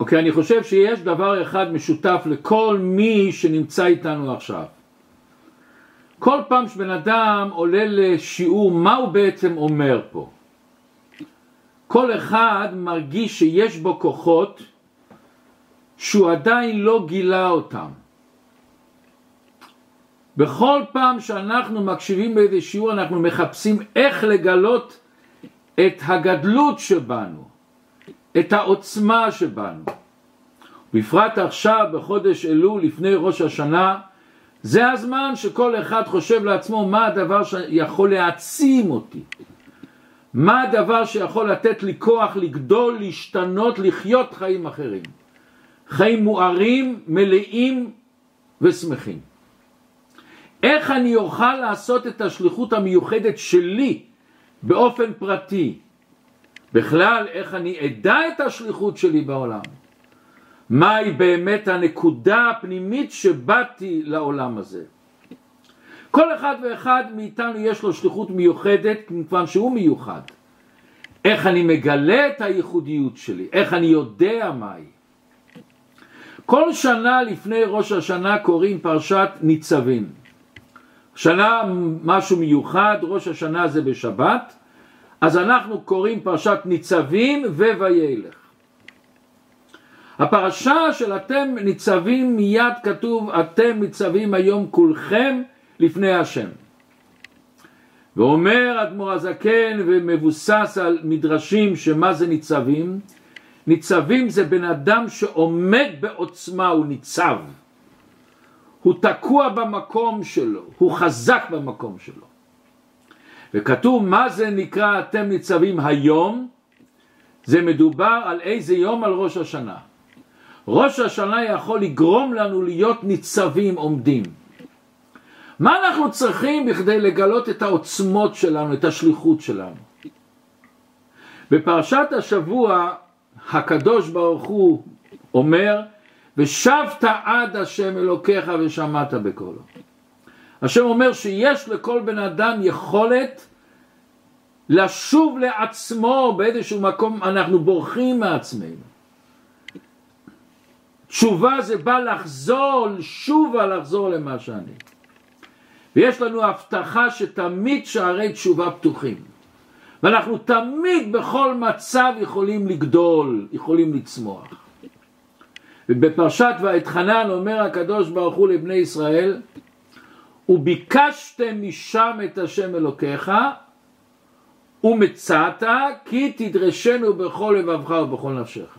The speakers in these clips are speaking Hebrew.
אוקיי, אני חושב שיש דבר אחד משותף לכל מי שנמצא איתנו עכשיו. כל פעם שבן אדם עולה לשיעור, מה הוא בעצם אומר פה? כל אחד מרגיש שיש בו כוחות שהוא עדיין לא גילה אותם. בכל פעם שאנחנו מקשיבים באיזה שיעור אנחנו מחפשים איך לגלות את הגדלות שבנו, את העוצמה שבנו. בפרט עכשיו בחודש אלול לפני ראש השנה זה הזמן שכל אחד חושב לעצמו מה הדבר שיכול להעצים אותי, מה הדבר שיכול לתת לי כוח לגדול, להשתנות, לחיות חיים אחרים. חיים מוארים, מלאים ושמחים. איך אני אוכל לעשות את השליחות המיוחדת שלי באופן פרטי? בכלל, איך אני אדע את השליחות שלי בעולם? מהי באמת הנקודה הפנימית שבאתי לעולם הזה? כל אחד ואחד מאיתנו יש לו שליחות מיוחדת כמובן שהוא מיוחד. איך אני מגלה את הייחודיות שלי, איך אני יודע מהי. כל שנה לפני ראש השנה קוראים פרשת ניצבים. שנה משהו מיוחד, ראש השנה זה בשבת, אז אנחנו קוראים פרשת ניצבים ווילך. הפרשה של אתם ניצבים מיד כתוב אתם ניצבים היום כולכם לפני השם. ואומר אדמו"ר הזקן ומבוסס על מדרשים שמה זה ניצבים? ניצבים זה בן אדם שעומד בעוצמה, הוא ניצב. הוא תקוע במקום שלו, הוא חזק במקום שלו. וכתוב מה זה נקרא אתם ניצבים היום? זה מדובר על איזה יום? על ראש השנה. ראש השנה יכול לגרום לנו להיות ניצבים עומדים. מה אנחנו צריכים בכדי לגלות את העוצמות שלנו, את השליחות שלנו? בפרשת השבוע הקדוש ברוך הוא אומר ושבת עד השם אלוקיך ושמעת בקולו. השם אומר שיש לכל בן אדם יכולת לשוב לעצמו באיזשהו מקום, אנחנו בורחים מעצמנו. תשובה זה בא לחזור, שובה לחזור למה שאני. ויש לנו הבטחה שתמיד שערי תשובה פתוחים. ואנחנו תמיד בכל מצב יכולים לגדול, יכולים לצמוח. ובפרשת ואתחנן אומר הקדוש ברוך הוא לבני ישראל וביקשתם משם את השם אלוקיך ומצאת כי תדרשנו בכל לבבך ובכל נפשך.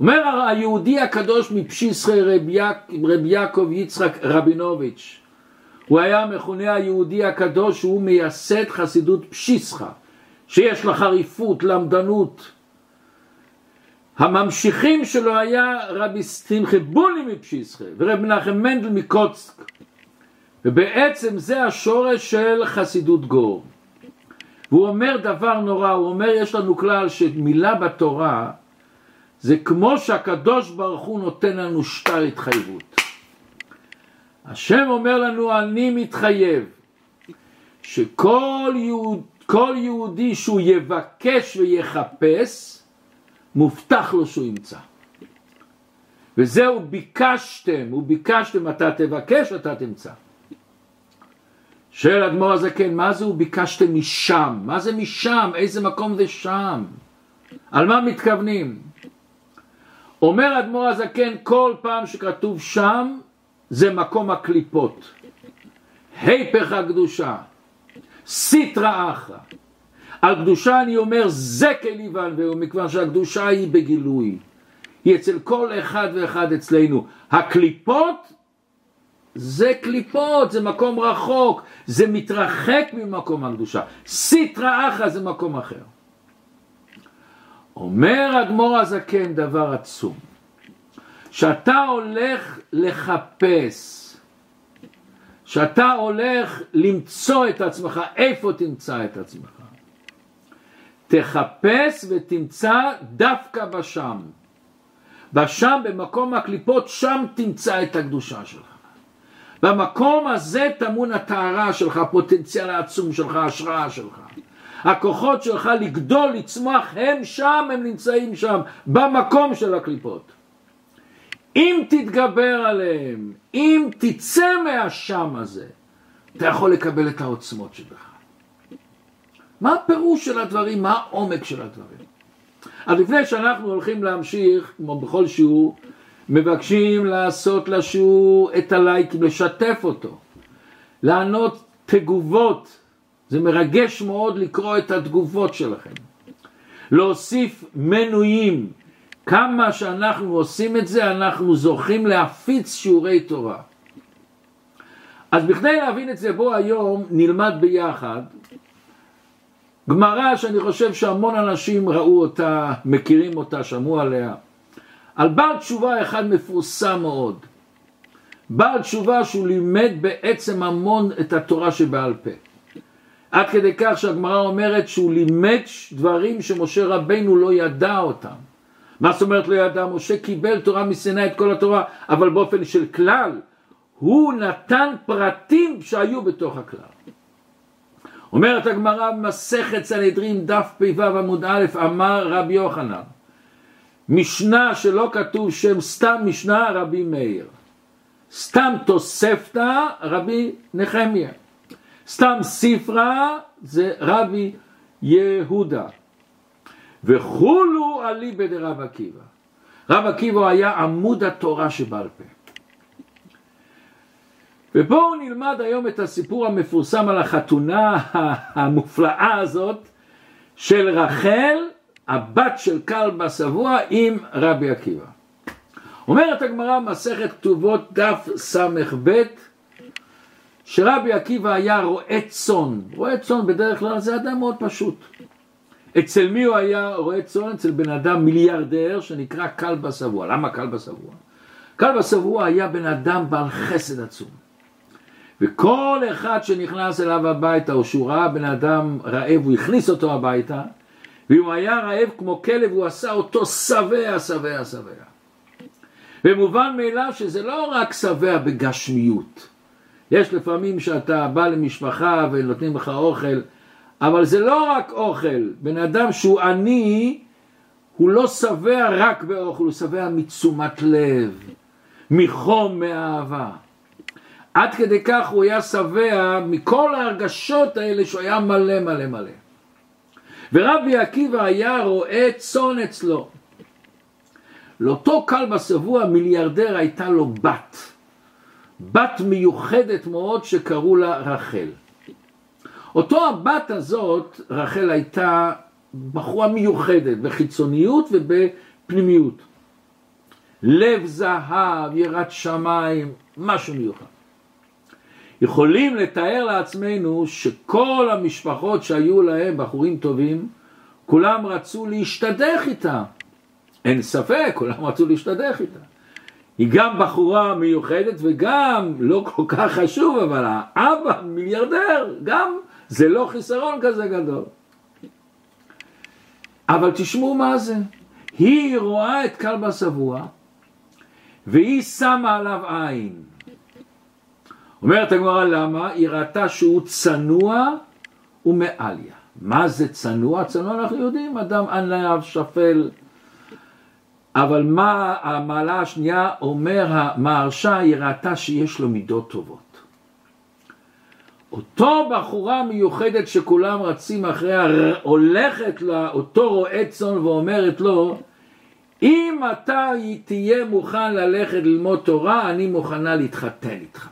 אומר היהודי הקדוש מפשיסחי רב, יק, רב יעקב יצחק רבינוביץ' הוא היה מכונה היהודי הקדוש שהוא מייסד חסידות פשיסחה שיש לה חריפות, למדנות הממשיכים שלו היה רבי שמחה בולי מפשיסחה ורב מנחם מנדל מקוצק ובעצם זה השורש של חסידות גור והוא אומר דבר נורא, הוא אומר יש לנו כלל שמילה בתורה זה כמו שהקדוש ברוך הוא נותן לנו שטר התחייבות. השם אומר לנו אני מתחייב שכל יהוד, יהודי שהוא יבקש ויחפש מובטח לו שהוא ימצא. וזהו ביקשתם, וביקשתם אתה תבקש אתה תמצא. שואל אדמו"ר הזקן, מה זה הוא ביקשתם משם? מה זה משם? איזה מקום זה שם? על מה מתכוונים? אומר אדמו"ר הזקן, כל פעם שכתוב שם, זה מקום הקליפות. היפך הקדושה, סיטרא אחרא. על קדושה אני אומר זה כליבן והוא, מכיוון שהקדושה היא בגילוי. היא אצל כל אחד ואחד אצלנו. הקליפות זה קליפות, זה מקום רחוק, זה מתרחק ממקום הקדושה. סיטרא אחא זה מקום אחר. אומר אדמו"ר הזקן דבר עצום, שאתה הולך לחפש, שאתה הולך למצוא את עצמך, איפה תמצא את עצמך? תחפש ותמצא דווקא בשם. בשם, במקום הקליפות, שם תמצא את הקדושה שלך. במקום הזה טמון הטהרה שלך, הפוטנציאל העצום שלך, ההשראה שלך. הכוחות שלך לגדול, לצמוח, הם שם, הם נמצאים שם, במקום של הקליפות. אם תתגבר עליהם, אם תצא מהשם הזה, אתה יכול לקבל את העוצמות שבך. מה הפירוש של הדברים? מה העומק של הדברים? אז לפני שאנחנו הולכים להמשיך, כמו בכל שיעור, מבקשים לעשות לשיעור את הלייקים, לשתף אותו, לענות תגובות, זה מרגש מאוד לקרוא את התגובות שלכם, להוסיף מנויים, כמה שאנחנו עושים את זה אנחנו זוכים להפיץ שיעורי תורה. אז בכדי להבין את זה בוא היום נלמד ביחד גמרא שאני חושב שהמון אנשים ראו אותה, מכירים אותה, שמעו עליה. על בעל תשובה אחד מפורסם מאוד. בעל תשובה שהוא לימד בעצם המון את התורה שבעל פה. עד כדי כך שהגמרא אומרת שהוא לימד דברים שמשה רבנו לא ידע אותם. מה זאת אומרת לא ידע? משה קיבל תורה מסיני את כל התורה, אבל באופן של כלל, הוא נתן פרטים שהיו בתוך הכלל. אומרת הגמרא במסכת סנהדרין דף פ"ו עמוד א' אמר רבי יוחנן משנה שלא כתוב שם סתם משנה רבי מאיר. סתם תוספתא רבי נחמיה. סתם ספרה זה רבי יהודה. וכולו אליבא דרב עקיבא. רב עקיבא היה עמוד התורה שבעל פה. ובואו נלמד היום את הסיפור המפורסם על החתונה המופלאה הזאת של רחל, הבת של כלבא שבוע עם רבי עקיבא. אומרת הגמרא מסכת כתובות דף ס"ב שרבי עקיבא היה רועה צאן, רועה צאן בדרך כלל זה אדם מאוד פשוט. אצל מי הוא היה רועה צאן? אצל בן אדם מיליארדר שנקרא כלבא שבוע. למה כלבא שבוע? כלבא שבוע היה בן אדם בעל חסד עצום. וכל אחד שנכנס אליו הביתה או שהוא ראה בן אדם רעב הוא הכניס אותו הביתה ואם היה רעב כמו כלב הוא עשה אותו שבע שבע שבע. ומובן מאליו שזה לא רק שבע בגשמיות. יש לפעמים שאתה בא למשפחה ונותנים לך אוכל אבל זה לא רק אוכל. בן אדם שהוא עני הוא לא שבע רק באוכל הוא שבע מתשומת לב מחום מאהבה. עד כדי כך הוא היה שבע מכל ההרגשות האלה שהוא היה מלא מלא מלא. ורבי עקיבא היה רועה צאן אצלו. לאותו כלבא שבוע מיליארדר הייתה לו בת. בת מיוחדת מאוד שקראו לה רחל. אותו הבת הזאת, רחל הייתה בחורה מיוחדת בחיצוניות ובפנימיות. לב זהב, יראת שמיים, משהו מיוחד. יכולים לתאר לעצמנו שכל המשפחות שהיו להם בחורים טובים, כולם רצו להשתדך איתה. אין ספק, כולם רצו להשתדך איתה. היא גם בחורה מיוחדת וגם לא כל כך חשוב, אבל האבא מיליארדר, גם זה לא חיסרון כזה גדול. אבל תשמעו מה זה. היא רואה את כלבה שבוע והיא שמה עליו עין. אומרת הגמרא למה? היא ראתה שהוא צנוע ומעליה. מה זה צנוע? צנוע אנחנו יודעים, אדם ענב, שפל. אבל מה המעלה השנייה אומר המהרשה, היא ראתה שיש לו מידות טובות. אותו בחורה מיוחדת שכולם רצים אחריה, הולכת לאותו רועה צאן ואומרת לו, אם אתה תהיה מוכן ללכת ללמוד תורה, אני מוכנה להתחתן איתך.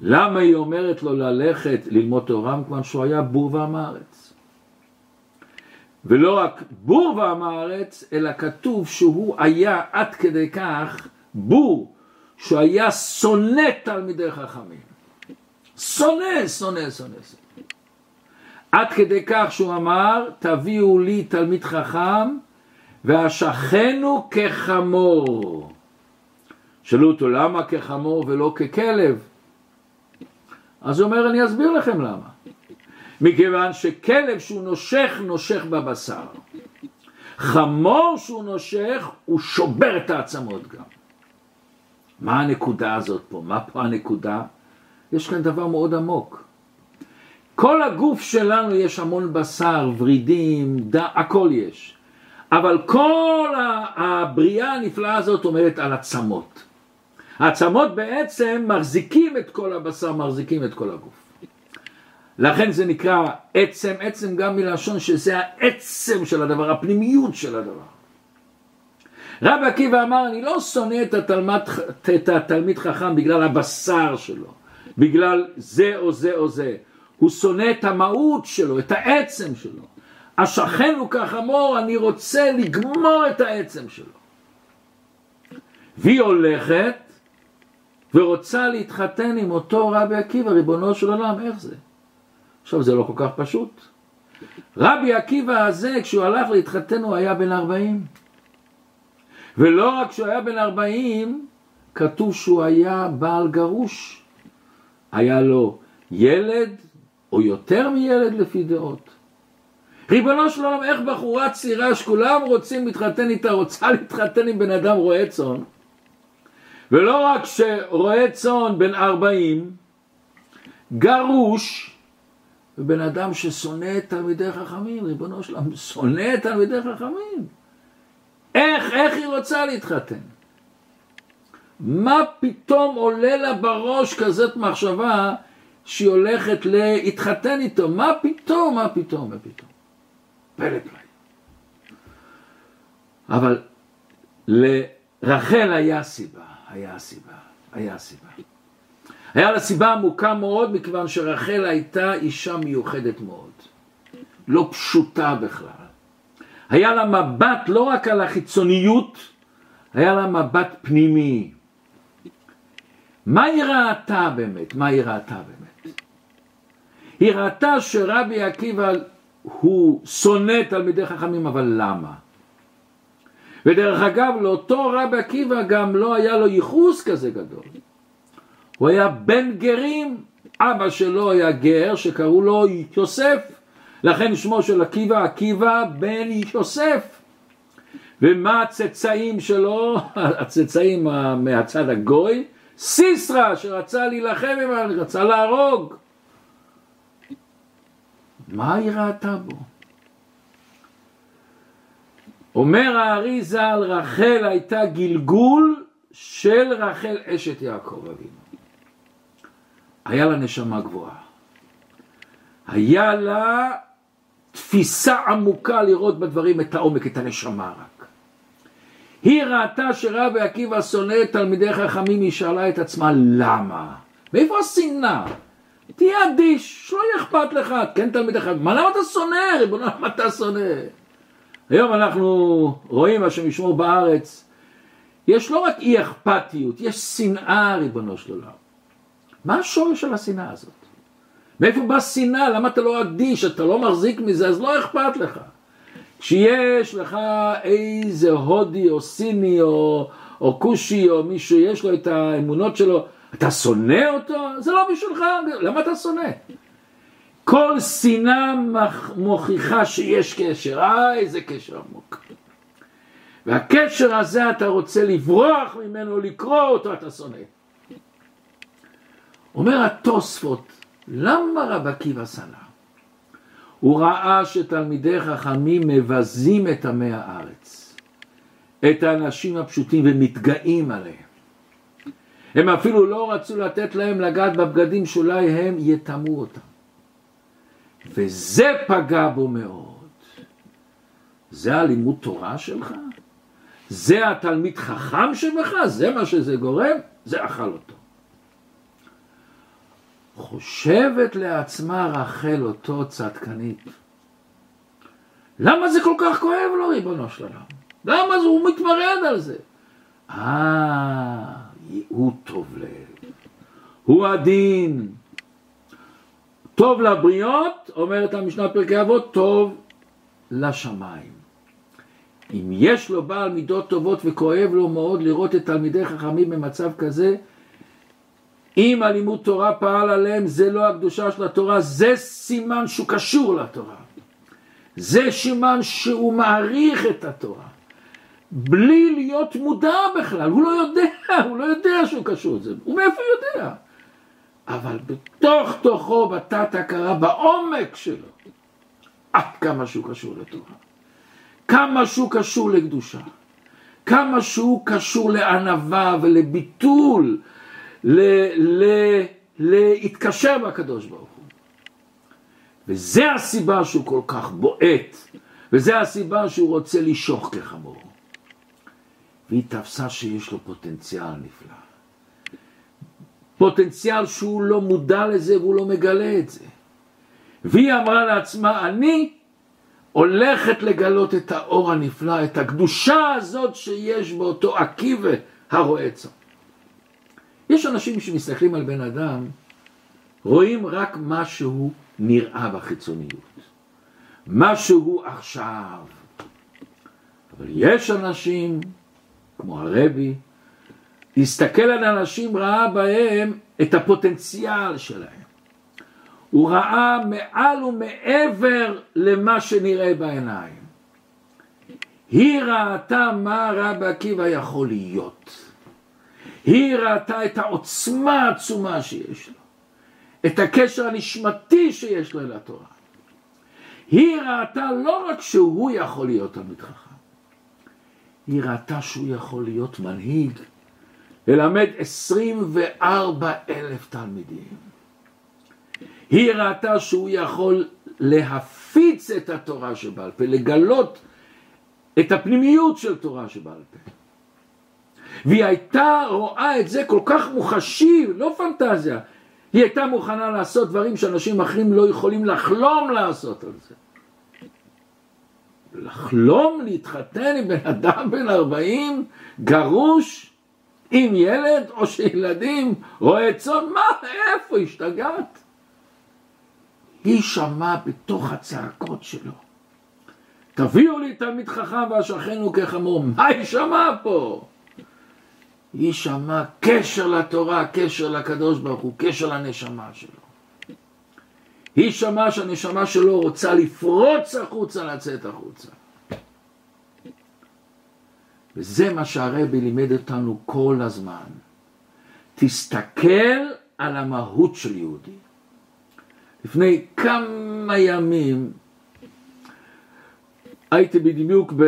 למה היא אומרת לו ללכת ללמוד תורה? מכיוון שהוא היה בור ועם הארץ. ולא רק בור ועם הארץ, אלא כתוב שהוא היה עד כדי כך בור, שהוא היה שונא תלמידי חכמים. שונא, שונא, שונא. עד כדי כך שהוא אמר, תביאו לי תלמיד חכם ואשכנו כחמור. שאלו אותו למה כחמור ולא ככלב? אז הוא אומר, אני אסביר לכם למה. מכיוון שכלב שהוא נושך, נושך בבשר. חמור שהוא נושך, הוא שובר את העצמות גם. מה הנקודה הזאת פה? מה פה הנקודה? יש כאן דבר מאוד עמוק. כל הגוף שלנו יש המון בשר, ורידים, ד... הכל יש. אבל כל הבריאה הנפלאה הזאת עומדת על עצמות. העצמות בעצם מחזיקים את כל הבשר, מחזיקים את כל הגוף. לכן זה נקרא עצם, עצם גם מלשון שזה העצם של הדבר, הפנימיות של הדבר. רבי עקיבא אמר, אני לא שונא את התלמיד, את התלמיד חכם בגלל הבשר שלו, בגלל זה או זה או זה. הוא שונא את המהות שלו, את העצם שלו. השכן הוא כחמור, אני רוצה לגמור את העצם שלו. והיא הולכת ורוצה להתחתן עם אותו רבי עקיבא, ריבונו של עולם, איך זה? עכשיו זה לא כל כך פשוט. רבי עקיבא הזה, כשהוא הלך להתחתן הוא היה בן 40. ולא רק שהוא היה בן 40, כתוב שהוא היה בעל גרוש. היה לו ילד, או יותר מילד לפי דעות. ריבונו של עולם, איך בחורה צעירה שכולם רוצים להתחתן איתה, רוצה להתחתן עם בן אדם רועה צאן, ולא רק שרועה צאן בן 40, גרוש, ובן אדם ששונא את תלמידי חכמים, ריבונו של עולם, שונא את תלמידי חכמים. איך, איך היא רוצה להתחתן? מה פתאום עולה לה בראש כזאת מחשבה שהיא הולכת להתחתן איתו? מה פתאום, מה פתאום, מה פתאום? פלא פלא. אבל לרחל היה סיבה, היה סיבה, היה סיבה. היה לה סיבה עמוקה מאוד, מכיוון שרחל הייתה אישה מיוחדת מאוד. לא פשוטה בכלל. היה לה מבט לא רק על החיצוניות, היה לה מבט פנימי. מה היא ראתה באמת? מה היא ראתה באמת? היא ראתה שרבי עקיבא הוא שונא תלמידי חכמים, אבל למה? ודרך אגב, לאותו רבי עקיבא גם לא היה לו ייחוס כזה גדול. הוא היה בן גרים, אבא שלו היה גר שקראו לו יוסף, לכן שמו של עקיבא, עקיבא בן יוסף. ומה הצאצאים שלו, הצאצאים מהצד הגוי? סיסרא שרצה להילחם עם רצה להרוג. מה היא ראתה בו? אומר הארי ז"ל, רחל הייתה גלגול של רחל אשת יעקב אבינו. היה לה נשמה גבוהה. היה לה תפיסה עמוקה לראות בדברים את העומק, את הנשמה רק. היא ראתה שרבי עקיבא שונא את תלמידי חכמים, היא שאלה את עצמה למה? מאיפה השנאה? תהיה אדיש, שלא יהיה אכפת לך, כן תלמידי חכמים, מה למה אתה שונא? ריבונו, למה אתה שונא? היום אנחנו רואים מה שמשמור בארץ, יש לא רק אי אכפתיות, יש שנאה ריבונו של עולם. מה השורש של השנאה הזאת? מאיפה באה שנאה? למה אתה לא אדיש? אתה לא מחזיק מזה, אז לא אכפת לך. כשיש לך איזה הודי או סיני או, או כושי או מישהו יש לו את האמונות שלו, אתה שונא אותו? זה לא בשבילך, למה אתה שונא? כל שנאה מוכיחה שיש קשר, אה איזה קשר עמוק. והקשר הזה אתה רוצה לברוח ממנו, לקרוא אותו, אתה שונא. אומר התוספות, למה רב עקיבא שנא? הוא ראה שתלמידי חכמים מבזים את עמי הארץ, את האנשים הפשוטים ומתגאים עליהם. הם אפילו לא רצו לתת להם לגעת בבגדים שאולי הם יטמאו אותם. וזה פגע בו מאוד. זה הלימוד תורה שלך? זה התלמיד חכם שבך? זה מה שזה גורם? זה אכל אותו. חושבת לעצמה רחל אותו צדקנית. למה זה כל כך כואב לו, ריבונו של עולם? למה זה, הוא מתמרד על זה? אה, הוא טוב לב, הוא עדין. טוב לבריות, אומרת המשנה פרקי אבות, טוב לשמיים. אם יש לו בעל מידות טובות וכואב לו מאוד לראות את תלמידי חכמים במצב כזה, אם הלימוד תורה פעל עליהם, זה לא הקדושה של התורה, זה סימן שהוא קשור לתורה. זה סימן שהוא מעריך את התורה. בלי להיות מודע בכלל, הוא לא יודע, הוא לא יודע שהוא קשור לזה, הוא מאיפה יודע? אבל בתוך תוכו בתת הכרה, בעומק שלו, עד כמה שהוא קשור לתורה, כמה שהוא קשור לקדושה, כמה שהוא קשור לענווה ולביטול, ל, ל, להתקשר בקדוש ברוך הוא. וזה הסיבה שהוא כל כך בועט, וזה הסיבה שהוא רוצה לשוך כחמור. והיא תפסה שיש לו פוטנציאל נפלא. פוטנציאל שהוא לא מודע לזה והוא לא מגלה את זה. והיא אמרה לעצמה, אני הולכת לגלות את האור הנפלא, את הקדושה הזאת שיש באותו עקיבא הרועה צאן. יש אנשים שמסתכלים על בן אדם, רואים רק מה שהוא נראה בחיצוניות, מה שהוא עכשיו. אבל יש אנשים, כמו הרבי, להסתכל על אנשים ראה בהם את הפוטנציאל שלהם. הוא ראה מעל ומעבר למה שנראה בעיניים. היא ראתה מה רבי עקיבא יכול להיות. היא ראתה את העוצמה העצומה שיש לו, את הקשר הנשמתי שיש לו אל התורה. היא ראתה לא רק שהוא יכול להיות תלמיד חכם, היא ראתה שהוא יכול להיות מנהיג, ללמד 24 אלף תלמידים. היא ראתה שהוא יכול להפיץ את התורה שבעל פה, לגלות את הפנימיות של תורה שבעל פה. והיא הייתה רואה את זה כל כך מוחשי, לא פנטזיה, היא הייתה מוכנה לעשות דברים שאנשים אחרים לא יכולים לחלום לעשות על זה. לחלום להתחתן עם בן אדם בן 40, גרוש, עם ילד או שילדים, רואה צאן, מה, איפה השתגעת? היא שמעה בתוך הצעקות שלו. תביאו לי תלמיד חכם והשכנו כחמור. מה היא שמעה פה? היא שמעה קשר לתורה, קשר לקדוש ברוך הוא, קשר לנשמה שלו. היא שמעה שהנשמה שלו רוצה לפרוץ החוצה, לצאת החוצה. וזה מה שהרבי לימד אותנו כל הזמן. תסתכל על המהות של יהודי. לפני כמה ימים הייתי בדיוק, ב...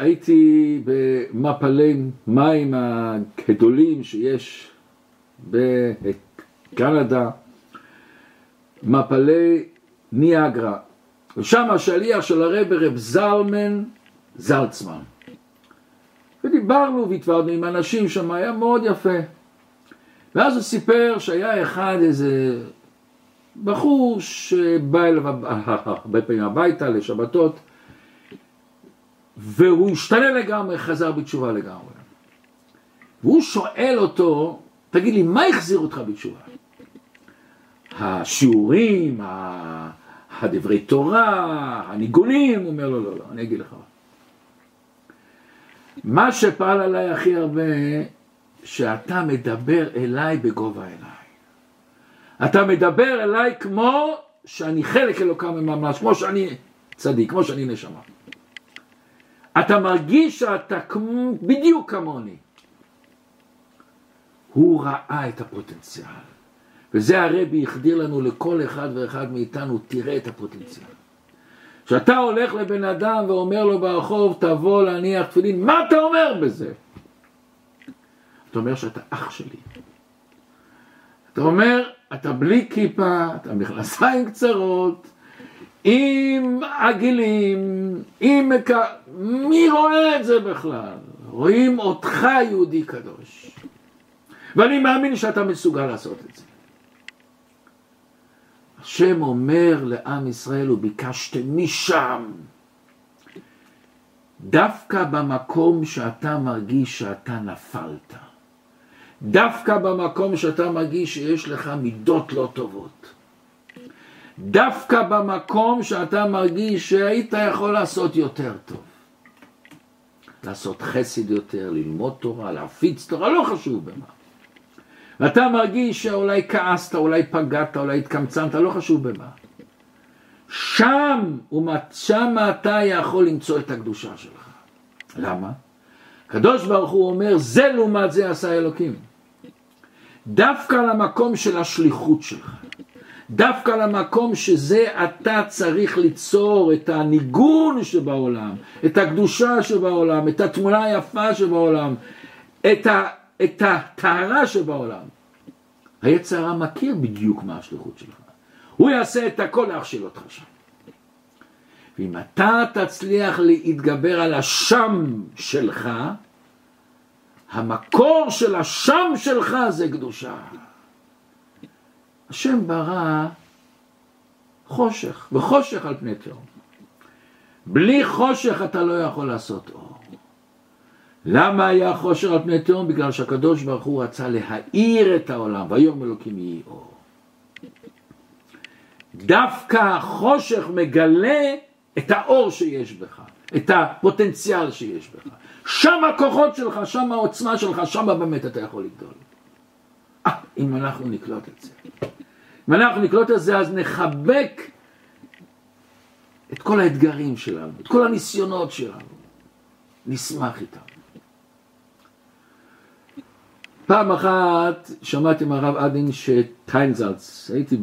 הייתי במפלי מים הגדולים שיש בקנדה, מפלי ניאגרה, ושם השליח של הרב רב זלמן זלצמן. ודיברנו והתוודנו עם אנשים שם, היה מאוד יפה. ואז הוא סיפר שהיה אחד איזה בחור שבא אליו הרבה פעמים הביתה לשבתות, והוא השתנה לגמרי, חזר בתשובה לגמרי. והוא שואל אותו, תגיד לי, מה החזיר אותך בתשובה? השיעורים, הדברי תורה, הניגונים? הוא אומר לו, לא, לא, אני אגיד לך. מה שפעל עליי הכי הרבה, שאתה מדבר אליי בגובה העיניים. אתה מדבר אליי כמו שאני חלק אלוקם ממש, כמו שאני צדיק, כמו שאני נשמה. אתה מרגיש שאתה כמו, בדיוק כמוני. הוא ראה את הפוטנציאל. וזה הרבי החדיר לנו לכל אחד ואחד מאיתנו, תראה את הפוטנציאל. כשאתה הולך לבן אדם ואומר לו ברחוב, תבוא להניח תפילין, מה אתה אומר בזה? אתה אומר שאתה אח שלי. אתה אומר, אתה בלי כיפה, אתה מכנסיים קצרות, עם עגילים, עם מק... מי רואה את זה בכלל? רואים אותך יהודי קדוש. ואני מאמין שאתה מסוגל לעשות את זה. השם אומר לעם ישראל, וביקשתם משם, דווקא במקום שאתה מרגיש שאתה נפלת, דווקא במקום שאתה מרגיש שיש לך מידות לא טובות, דווקא במקום שאתה מרגיש שהיית יכול לעשות יותר טוב. לעשות חסד יותר, ללמוד תורה, להפיץ תורה, לא חשוב במה. ואתה מרגיש שאולי כעסת, אולי פגעת, אולי התקמצנת, לא חשוב במה. שם, שם אתה יכול למצוא את הקדושה שלך. למה? הקדוש ברוך הוא אומר, זה לעומת זה עשה אלוקים. דווקא למקום של השליחות שלך, דווקא למקום שזה אתה צריך ליצור את הניגון שבעולם, את הקדושה שבעולם, את התמונה היפה שבעולם, את הטהרה שבעולם. היצר הרע מכיר בדיוק מה השליחות שלך. הוא יעשה את הכל להכשיל אותך שם. ואם אתה תצליח להתגבר על השם שלך, המקור של השם שלך זה קדושה. השם ברא חושך, וחושך על פני תהום. בלי חושך אתה לא יכול לעשות אור. למה היה חושך על פני תהום? בגלל שהקדוש ברוך הוא רצה להאיר את העולם, והיום אלוקים יהי אור. דווקא החושך מגלה את האור שיש בך, את הפוטנציאל שיש בך. שם הכוחות שלך, שם העוצמה שלך, שם באמת אתה יכול לגדול. אה, אם אנחנו נקלוט את זה. אם אנחנו נקלוט את זה, אז נחבק את כל האתגרים שלנו, את כל הניסיונות שלנו. נשמח איתם. פעם אחת שמעתי מהרב אדין שטיינזלץ, הייתי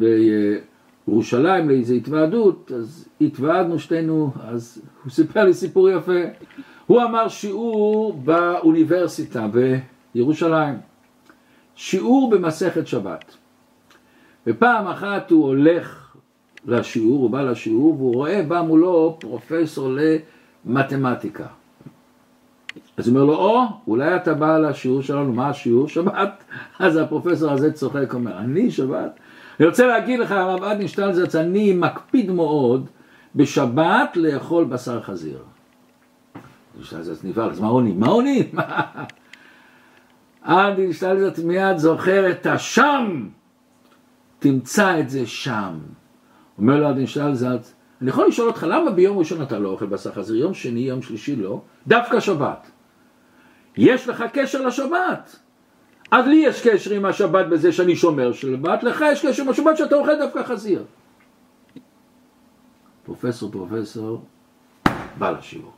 בירושלים לאיזו התוועדות, אז התוועדנו שתינו, אז הוא סיפר לי סיפור יפה. הוא אמר שיעור באוניברסיטה בירושלים, שיעור במסכת שבת. ופעם אחת הוא הולך לשיעור, הוא בא לשיעור, והוא רואה בא מולו פרופסור למתמטיקה. אז הוא אומר לו, או, אולי אתה בא לשיעור שלנו, מה השיעור? שבת. אז הפרופסור הזה צוחק, אומר, אני שבת? אני רוצה להגיד לך, הרב אדין שטלזץ, אני מקפיד מאוד בשבת לאכול בשר חזיר. שטלזץ נבהל, אז מה עונים? מה עונים? אדין שטלזץ מיד זוכר את השם, תמצא את זה שם. אומר לו אדין שטלזץ, אני יכול לשאול אותך, למה ביום ראשון אתה לא אוכל בשר חזיר? יום שני, יום שלישי לא, דווקא שבת. יש לך קשר לשבת. אז לי יש קשר עם השבת בזה שאני שומר שבת, לך יש קשר עם השבת שאתה אוכל דווקא חזיר. פרופסור פרופסור בא לשיעור.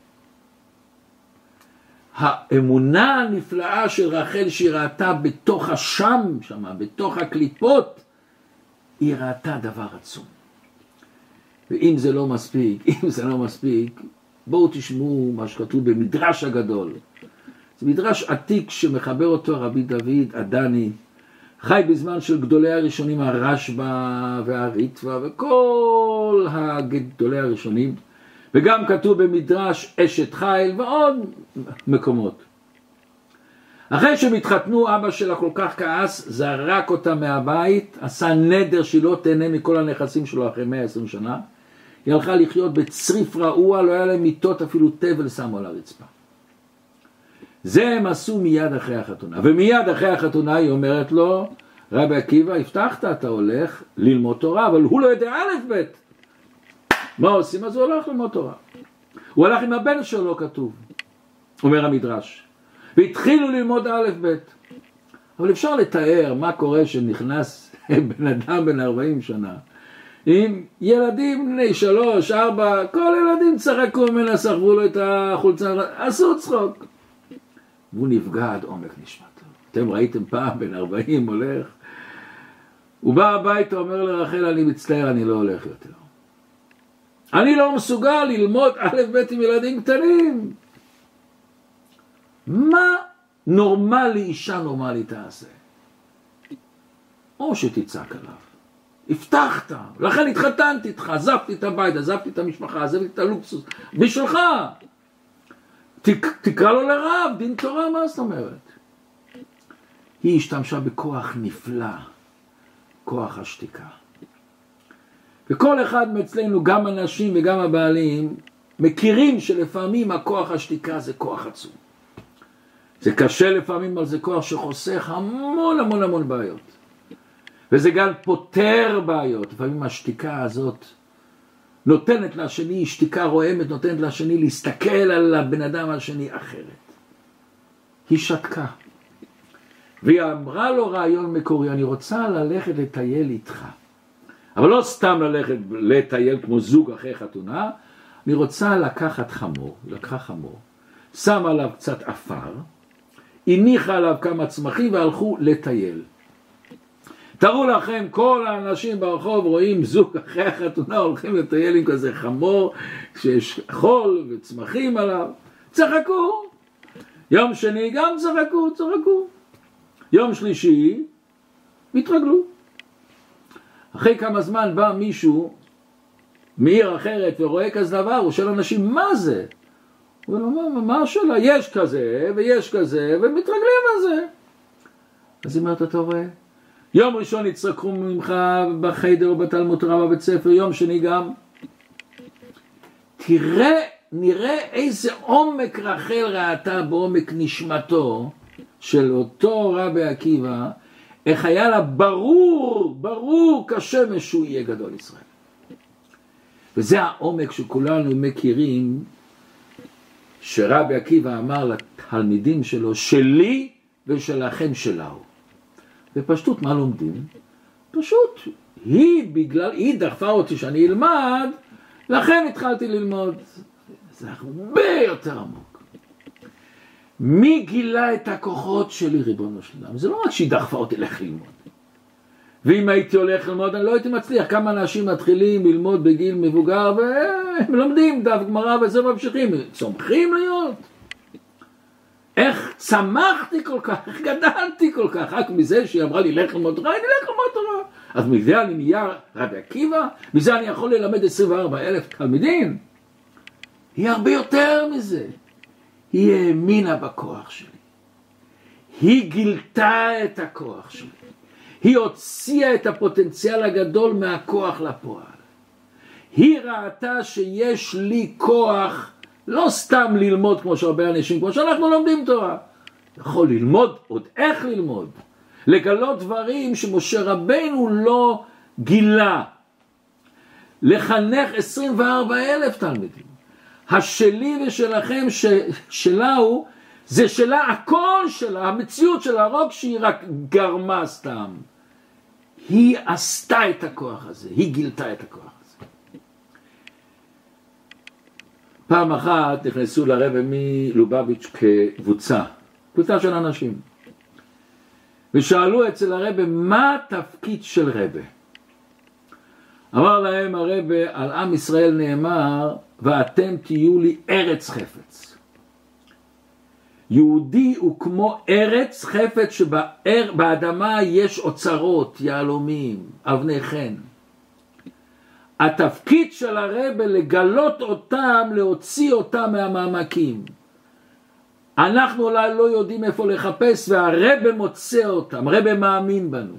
האמונה הנפלאה של רחל שהיא ראתה בתוך השם שמה, בתוך הקליפות, היא ראתה דבר עצום. ואם זה לא מספיק, אם זה לא מספיק, בואו תשמעו מה שכתוב במדרש הגדול. זה מדרש עתיק שמחבר אותו רבי דוד עדני, חי בזמן של גדולי הראשונים, הרשב"א והריטב"א וכל הגדולי הראשונים, וגם כתוב במדרש אשת חיל ועוד מקומות. אחרי שהם התחתנו, אבא שלה כל כך כעס, זרק אותה מהבית, עשה נדר שהיא לא תהנה מכל הנכסים שלו אחרי 120 שנה. היא הלכה לחיות בצריף רעוע, לא היה להם מיטות, אפילו תבל שמו על הרצפה. זה הם עשו מיד אחרי החתונה. ומיד אחרי החתונה היא אומרת לו, רבי עקיבא, הבטחת, אתה הולך ללמוד תורה, אבל הוא לא יודע א' ב'. מה עושים? אז הוא הולך ללמוד תורה. הוא הלך עם הבן שלו, כתוב, אומר המדרש. והתחילו ללמוד א' ב'. אבל אפשר לתאר מה קורה שנכנס בן אדם בן 40 שנה עם ילדים בני שלוש, ארבע, כל ילדים צחקו ממנה, סחבו לו את החולצה, עשו צחוק. והוא נפגע עד עומק נשמתו. אתם ראיתם פעם בן 40 הולך, הוא בא הביתה, אומר לרחל, אני מצטער, אני לא הולך יותר. אני לא מסוגל ללמוד א' ב' עם ילדים קטנים. מה נורמלי, אישה נורמלית תעשה? או שתצעק עליו. הבטחת, לכן התחתנתי איתך, עזבתי את הבית, עזבתי את המשפחה, עזבתי את הלוקסוס, בשבילך. תק, תקרא לו לרב, דין תורה, מה זאת אומרת? היא השתמשה בכוח נפלא, כוח השתיקה. וכל אחד מאצלנו, גם הנשים וגם הבעלים, מכירים שלפעמים הכוח השתיקה זה כוח עצום. זה קשה לפעמים, אבל זה כוח שחוסך המון המון המון בעיות. וזה גם פותר בעיות. לפעמים השתיקה הזאת נותנת לשני, שתיקה רועמת, נותנת לשני להסתכל על הבן אדם השני אחרת. היא שתקה. והיא אמרה לו רעיון מקורי, אני רוצה ללכת לטייל איתך. אבל לא סתם ללכת לטייל כמו זוג אחרי חתונה, אני רוצה לקחת חמור, לקחה חמור, שמה עליו קצת עפר, הניחה עליו כמה צמחים והלכו לטייל. תראו לכם, כל האנשים ברחוב רואים זוג אחרי החתונה הולכים לטייל עם כזה חמור שיש חול וצמחים עליו, צחקו. יום שני גם צחקו, צחקו. יום שלישי, התרגלו. אחרי כמה זמן בא מישהו מעיר אחרת ורואה כזה דבר, הוא שואל אנשים, מה זה? הוא אומר, מה השאלה? יש כזה ויש כזה, ומתרגלים על זה. אז היא אומרת, אתה רואה? יום ראשון יצרקו ממך בחדר או בתלמוד תורה בבית ספר, יום שני גם. תראה, נראה איזה עומק רחל ראתה בעומק נשמתו של אותו רבי עקיבא, איך היה לה ברור, ברור כשמש שהוא יהיה גדול ישראל. וזה העומק שכולנו מכירים, שרבי עקיבא אמר לתלמידים שלו, שלי ושלכם שלהו. בפשטות מה לומדים? פשוט, היא בגלל, היא דחפה אותי שאני אלמד, לכן התחלתי ללמוד. זה הרבה יותר עמוק. מי גילה את הכוחות שלי, ריבונו של עולם? זה לא רק שהיא דחפה אותי ללכת ללמוד. ואם הייתי הולך ללמוד, אני לא הייתי מצליח. כמה אנשים מתחילים ללמוד בגיל מבוגר, והם לומדים דף גמרא וזה ממשיכים. צומחים להיות? איך צמחתי כל כך, גדלתי כל כך, רק מזה שהיא אמרה לי לך ללמוד תורה, אני אלך ללמוד תורה. אז מזה אני נהיה רבי עקיבא? מזה אני יכול ללמד 24 אלף תלמידים? היא הרבה יותר מזה. היא האמינה בכוח שלי. היא גילתה את הכוח שלי. היא הוציאה את הפוטנציאל הגדול מהכוח לפועל. היא ראתה שיש לי כוח לא סתם ללמוד כמו שהרבה אנשים, כמו שאנחנו לומדים תורה. יכול ללמוד עוד איך ללמוד. לגלות דברים שמשה רבנו לא גילה. לחנך 24 אלף תלמידים. השלי ושלכם ש, שלה הוא, זה שלה, הכל שלה, המציאות שלה, לא שהיא רק גרמה סתם. היא עשתה את הכוח הזה, היא גילתה את הכוח הזה. פעם אחת נכנסו לרבה מלובביץ' כקבוצה, קבוצה של אנשים, ושאלו אצל הרבה מה התפקיד של רבה. אמר להם הרבה, על עם ישראל נאמר, ואתם תהיו לי ארץ חפץ. יהודי הוא כמו ארץ חפץ שבאדמה יש אוצרות, יהלומים, אבני חן. התפקיד של הרבה לגלות אותם, להוציא אותם מהמעמקים. אנחנו אולי לא יודעים איפה לחפש והרבה מוצא אותם, הרבה מאמין בנו.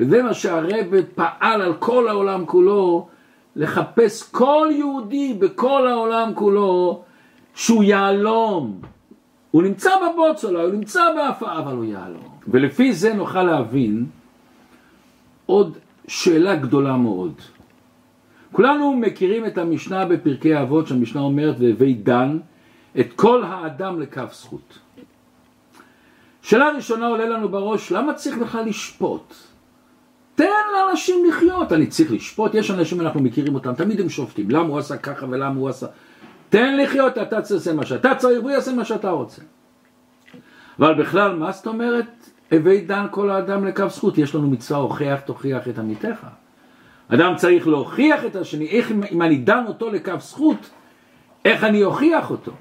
וזה מה שהרבה פעל על כל העולם כולו, לחפש כל יהודי בכל העולם כולו שהוא יהלום, הוא נמצא בבוצולה, הוא נמצא בהפעה, אבל הוא יהלום. ולפי זה נוכל להבין עוד שאלה גדולה מאוד. כולנו מכירים את המשנה בפרקי האבות, שהמשנה אומרת, והווי דן את כל האדם לכף זכות. שאלה ראשונה עולה לנו בראש, למה צריך בכלל לשפוט? תן לאנשים לחיות, אני צריך לשפוט, יש אנשים אנחנו מכירים אותם, תמיד הם שופטים, למה הוא עשה ככה ולמה הוא עשה... תן לחיות, אתה תעשה מה שאתה צריך, והוא יעשה מה שאתה רוצה. אבל בכלל, מה זאת אומרת, הווי דן כל האדם לקו זכות? יש לנו מצווה הוכיח תוכיח את עמיתך. אדם צריך להוכיח את השני, איך אם אני דן אותו לקו זכות, איך אני אוכיח אותו?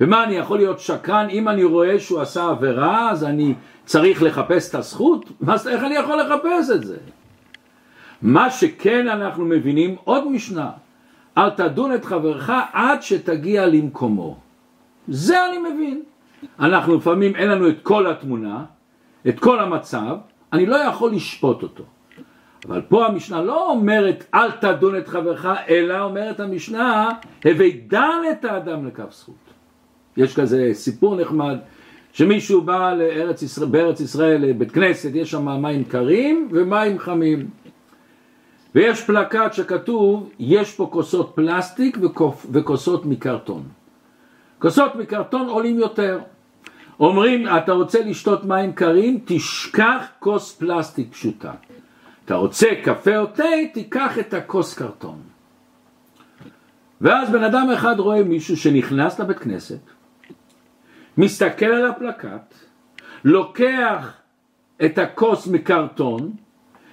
ומה, אני יכול להיות שקרן אם אני רואה שהוא עשה עבירה, אז אני צריך לחפש את הזכות? מה, איך אני יכול לחפש את זה? מה שכן אנחנו מבינים, עוד משנה, אל תדון את חברך עד שתגיע למקומו. זה אני מבין. אנחנו לפעמים אין לנו את כל התמונה, את כל המצב, אני לא יכול לשפוט אותו. אבל פה המשנה לא אומרת אל תדון את חברך, אלא אומרת המשנה, הווי דן את האדם לכף זכות. יש כזה סיפור נחמד, שמישהו בא לארץ ישראל, בארץ ישראל לבית כנסת, יש שם מים קרים ומים חמים. ויש פלקט שכתוב, יש פה כוסות פלסטיק וכוסות מקרטון. כוסות מקרטון עולים יותר. אומרים, אתה רוצה לשתות מים קרים, תשכח כוס פלסטיק פשוטה. אתה רוצה קפה או תה, תיקח את הכוס קרטון. ואז בן אדם אחד רואה מישהו שנכנס לבית כנסת, מסתכל על הפלקט, לוקח את הכוס מקרטון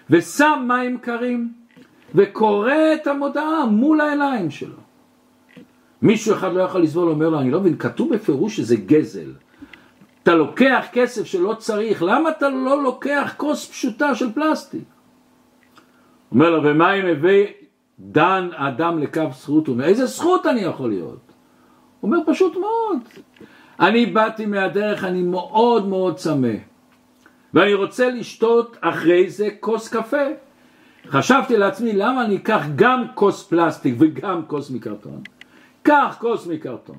ושם מים קרים וקורא את המודעה מול העיניים שלו. מישהו אחד לא יכול לסבול, אומר לו, אני לא מבין, כתוב בפירוש שזה גזל. אתה לוקח כסף שלא צריך, למה אתה לא לוקח כוס פשוטה של פלסטיק? אומר לו, ומה אם הביא דן אדם לקו זכות? הוא אומר, איזה זכות אני יכול להיות? הוא אומר, פשוט מאוד. אני באתי מהדרך, אני מאוד מאוד צמא, ואני רוצה לשתות אחרי זה כוס קפה. חשבתי לעצמי, למה אני אקח גם כוס פלסטיק וגם כוס מקרטון? קח כוס מקרטון,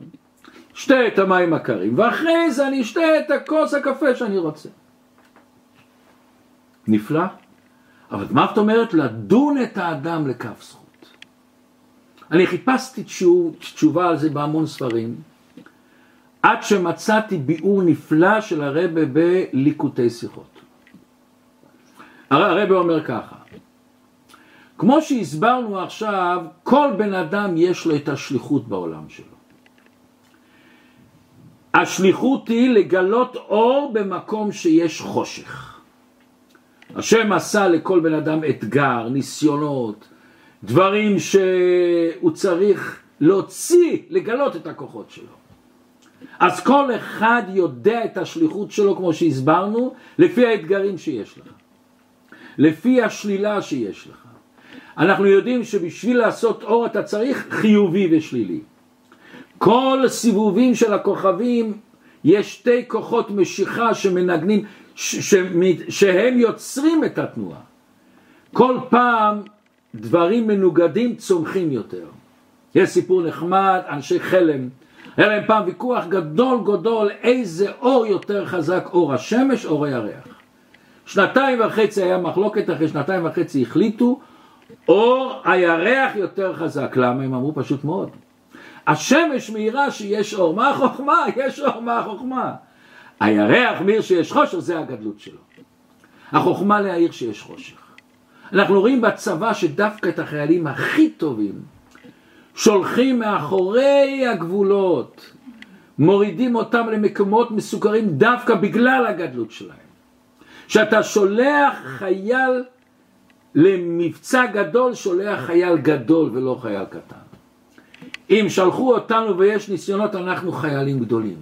שתה את המים הקרים, ואחרי זה אני אשתה את הכוס הקפה שאני רוצה. נפלא? אבל מה את אומרת? לדון את האדם לכף זכות. אני חיפשתי תשובה על זה בהמון ספרים, עד שמצאתי ביאור נפלא של הרבה בליקוטי שיחות. הרבה אומר ככה, כמו שהסברנו עכשיו, כל בן אדם יש לו את השליחות בעולם שלו. השליחות היא לגלות אור במקום שיש חושך. השם עשה לכל בן אדם אתגר, ניסיונות, דברים שהוא צריך להוציא, לגלות את הכוחות שלו. אז כל אחד יודע את השליחות שלו, כמו שהסברנו, לפי האתגרים שיש לך, לפי השלילה שיש לך. אנחנו יודעים שבשביל לעשות אור אתה צריך חיובי ושלילי. כל סיבובים של הכוכבים יש שתי כוחות משיכה שמנגנים, ש, ש, שהם יוצרים את התנועה. כל פעם דברים מנוגדים צומחים יותר. יש סיפור נחמד, אנשי חלם, היה להם פעם ויכוח גדול גדול איזה אור יותר חזק, אור השמש או אור הירח. שנתיים וחצי היה מחלוקת, אחרי שנתיים וחצי החליטו אור הירח יותר חזק. למה? הם אמרו פשוט מאוד. השמש מאירה שיש אור. מה החוכמה? יש אור, מה החוכמה? הירח מאיר שיש חושך, זה הגדלות שלו. החוכמה להעיר שיש חושך. אנחנו רואים בצבא שדווקא את החיילים הכי טובים שולחים מאחורי הגבולות, מורידים אותם למקומות מסוכרים דווקא בגלל הגדלות שלהם. כשאתה שולח חייל למבצע גדול שולח חייל גדול ולא חייל קטן. אם שלחו אותנו ויש ניסיונות, אנחנו חיילים גדולים.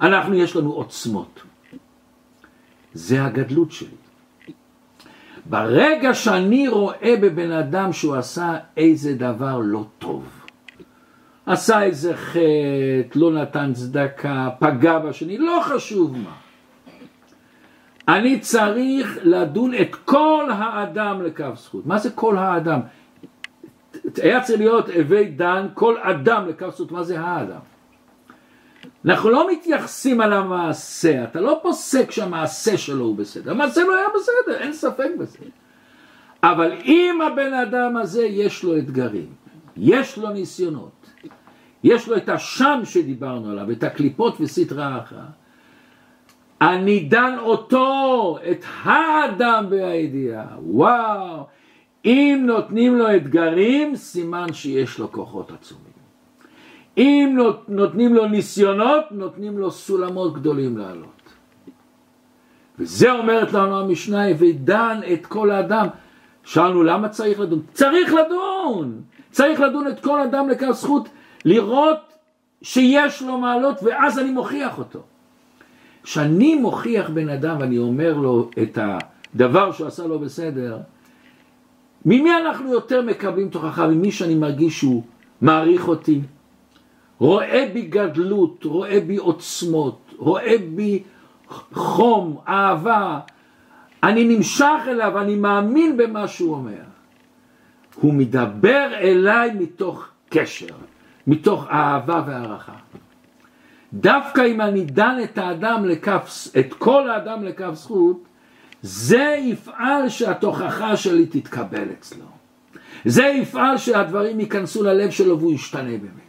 אנחנו, יש לנו עוצמות. זה הגדלות שלי. ברגע שאני רואה בבן אדם שהוא עשה איזה דבר לא טוב, עשה איזה חטא, לא נתן צדקה, פגע בשני, לא חשוב מה. אני צריך לדון את כל האדם לכף זכות. מה זה כל האדם? היה צריך להיות הווי דן כל אדם לכף זכות, מה זה האדם? אנחנו לא מתייחסים על המעשה, אתה לא פוסק שהמעשה שלו הוא בסדר, המעשה לא היה בסדר, אין ספק בזה. אבל אם הבן אדם הזה יש לו אתגרים, יש לו ניסיונות, יש לו את השם שדיברנו עליו, את הקליפות וסטרה אחת, אני דן אותו, את האדם והידיעה. וואו, אם נותנים לו אתגרים, סימן שיש לו כוחות עצומים. אם נותנים לו ניסיונות, נותנים לו סולמות גדולים לעלות. וזה אומרת לנו המשנה, ודן את כל האדם. שאלנו למה צריך לדון? צריך לדון! צריך לדון את כל אדם לכף זכות, לראות שיש לו מעלות, ואז אני מוכיח אותו. כשאני מוכיח בן אדם ואני אומר לו את הדבר שהוא עשה לא בסדר, ממי אנחנו יותר מקבלים תוכחה? ממי שאני מרגיש שהוא מעריך אותי, רואה בי גדלות, רואה בי עוצמות, רואה בי חום, אהבה, אני נמשך אליו, אני מאמין במה שהוא אומר. הוא מדבר אליי מתוך קשר, מתוך אהבה והערכה. דווקא אם אני דן את האדם לכף, את כל האדם לכף זכות, זה יפעל שהתוכחה שלי תתקבל אצלו. זה יפעל שהדברים ייכנסו ללב שלו והוא ישתנה באמת.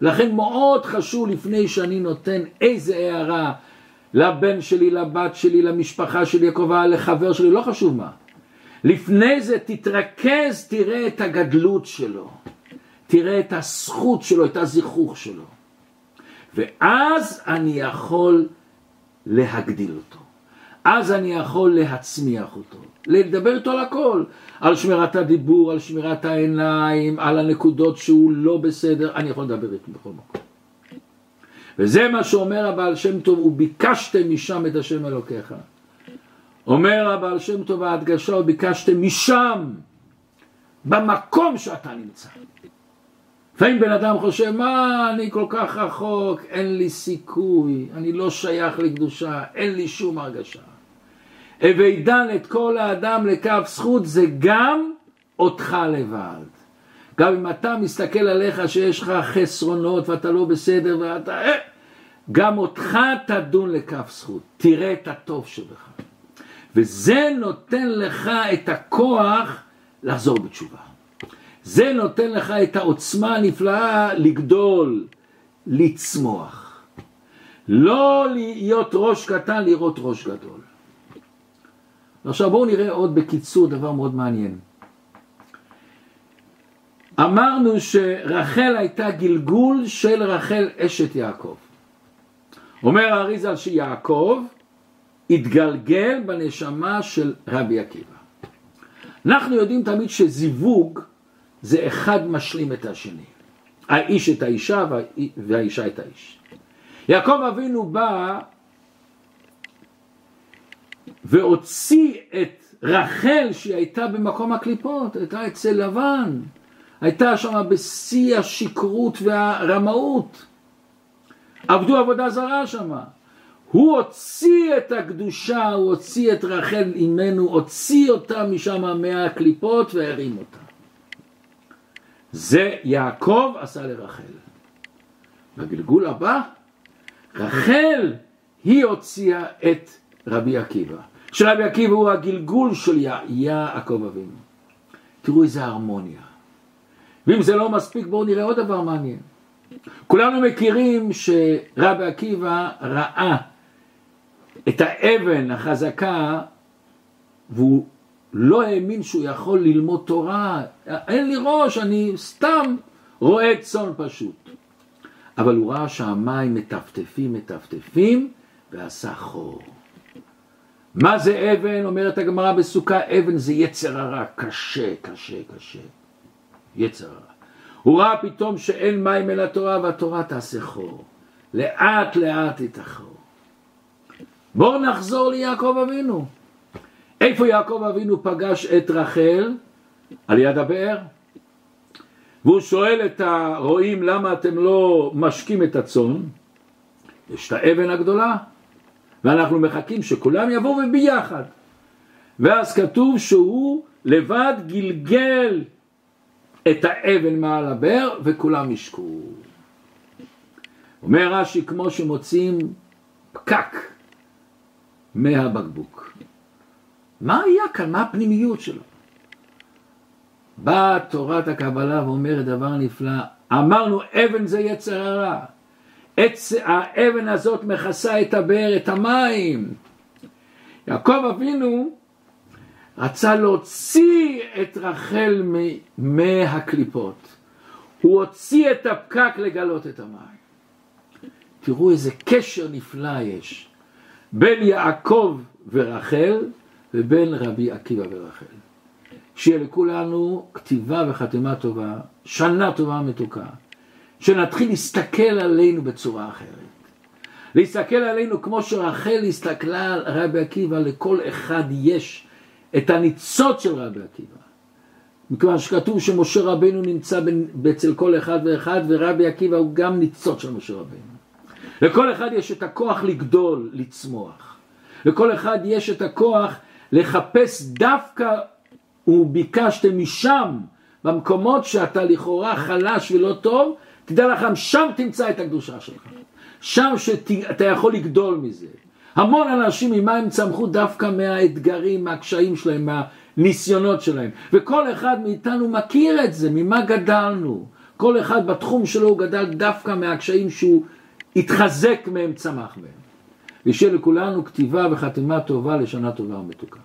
לכן מאוד חשוב לפני שאני נותן איזה הערה לבן שלי, לבת שלי, למשפחה שלי הקרובה, לחבר שלי, לא חשוב מה. לפני זה תתרכז, תראה את הגדלות שלו, תראה את הזכות שלו, את הזיכוך שלו. ואז אני יכול להגדיל אותו. אז אני יכול להצמיח אותו, לדבר איתו על הכל, על שמירת הדיבור, על שמירת העיניים, על הנקודות שהוא לא בסדר, אני יכול לדבר איתו בכל מקום. וזה מה שאומר הבעל שם טוב, וביקשתם משם את השם אלוקיך. אומר הבעל שם טוב ההדגשה, וביקשתם משם, במקום שאתה נמצא. לפעמים בן אדם חושב, מה, אני כל כך רחוק, אין לי סיכוי, אני לא שייך לקדושה, אין לי שום הרגשה. הווי דן את כל האדם לקו זכות, זה גם אותך לבד. גם אם אתה מסתכל עליך שיש לך חסרונות ואתה לא בסדר ואתה... אה, גם אותך תדון לכף זכות, תראה את הטוב שבך. וזה נותן לך את הכוח לחזור בתשובה. זה נותן לך את העוצמה הנפלאה לגדול, לצמוח. לא להיות ראש קטן, לראות ראש גדול. עכשיו בואו נראה עוד בקיצור דבר מאוד מעניין. אמרנו שרחל הייתה גלגול של רחל אשת יעקב. אומר האריזה שיעקב התגלגל בנשמה של רבי עקיבא. אנחנו יודעים תמיד שזיווג זה אחד משלים את השני. האיש את האישה והאישה את האיש. יעקב אבינו בא והוציא את רחל שהיא הייתה במקום הקליפות, הייתה אצל לבן, הייתה שם בשיא השכרות והרמאות. עבדו עבודה זרה שם. הוא הוציא את הקדושה, הוא הוציא את רחל אימנו, הוציא אותה משם מהקליפות והרים אותה. זה יעקב עשה לרחל. בגלגול הבא, רחל היא הוציאה את רבי עקיבא. שרבי עקיבא הוא הגלגול של יעקב אבינו. תראו איזה הרמוניה. ואם זה לא מספיק בואו נראה עוד דבר מעניין. כולנו מכירים שרבי עקיבא ראה את האבן החזקה והוא לא האמין שהוא יכול ללמוד תורה, אין לי ראש, אני סתם רועה צאן פשוט. אבל הוא ראה שהמים מטפטפים, מטפטפים, ועשה חור. מה זה אבן? אומרת הגמרא בסוכה, אבן זה יצר הרע, קשה, קשה, קשה. יצר הרע. הוא ראה פתאום שאין מים אל התורה והתורה תעשה חור. לאט לאט יתחור. בואו נחזור ליעקב אבינו. איפה יעקב אבינו פגש את רחל? על יד הבאר. והוא שואל את הרועים למה אתם לא משקים את הצאן? יש את האבן הגדולה ואנחנו מחכים שכולם יבואו ביחד. ואז כתוב שהוא לבד גלגל את האבן מעל הבאר וכולם ישקו. אומר רש"י כמו שמוצאים פקק מהבקבוק. מה היה כאן? מה הפנימיות שלו? באה תורת הקבלה ואומרת דבר נפלא, אמרנו אבן זה יצר הרע, האבן הזאת מכסה את הבאר, את המים. יעקב אבינו רצה להוציא את רחל מהקליפות. הוא הוציא את הפקק לגלות את המים. תראו איזה קשר נפלא יש בין יעקב ורחל ובין רבי עקיבא ורחל. שיהיה לכולנו כתיבה וחתימה טובה, שנה טובה מתוקה, שנתחיל להסתכל עלינו בצורה אחרת. להסתכל עלינו כמו שרחל הסתכלה על רבי עקיבא, לכל אחד יש את הניצוץ של רבי עקיבא. מכיוון שכתוב שמשה רבנו נמצא אצל כל אחד ואחד, ורבי עקיבא הוא גם ניצוץ של משה רבנו. לכל אחד יש את הכוח לגדול, לצמוח. לכל אחד יש את הכוח לחפש דווקא, וביקשתם משם, במקומות שאתה לכאורה חלש ולא טוב, תדע לכם, שם תמצא את הקדושה שלך. שם שאתה יכול לגדול מזה. המון אנשים, ממה הם צמחו? דווקא מהאתגרים, מהקשיים שלהם, מהניסיונות שלהם. וכל אחד מאיתנו מכיר את זה, ממה גדלנו. כל אחד בתחום שלו הוא גדל דווקא מהקשיים שהוא התחזק מהם, צמח מהם. ושיהיה לכולנו כתיבה וחתימה טובה לשנה טובה ומתוקה.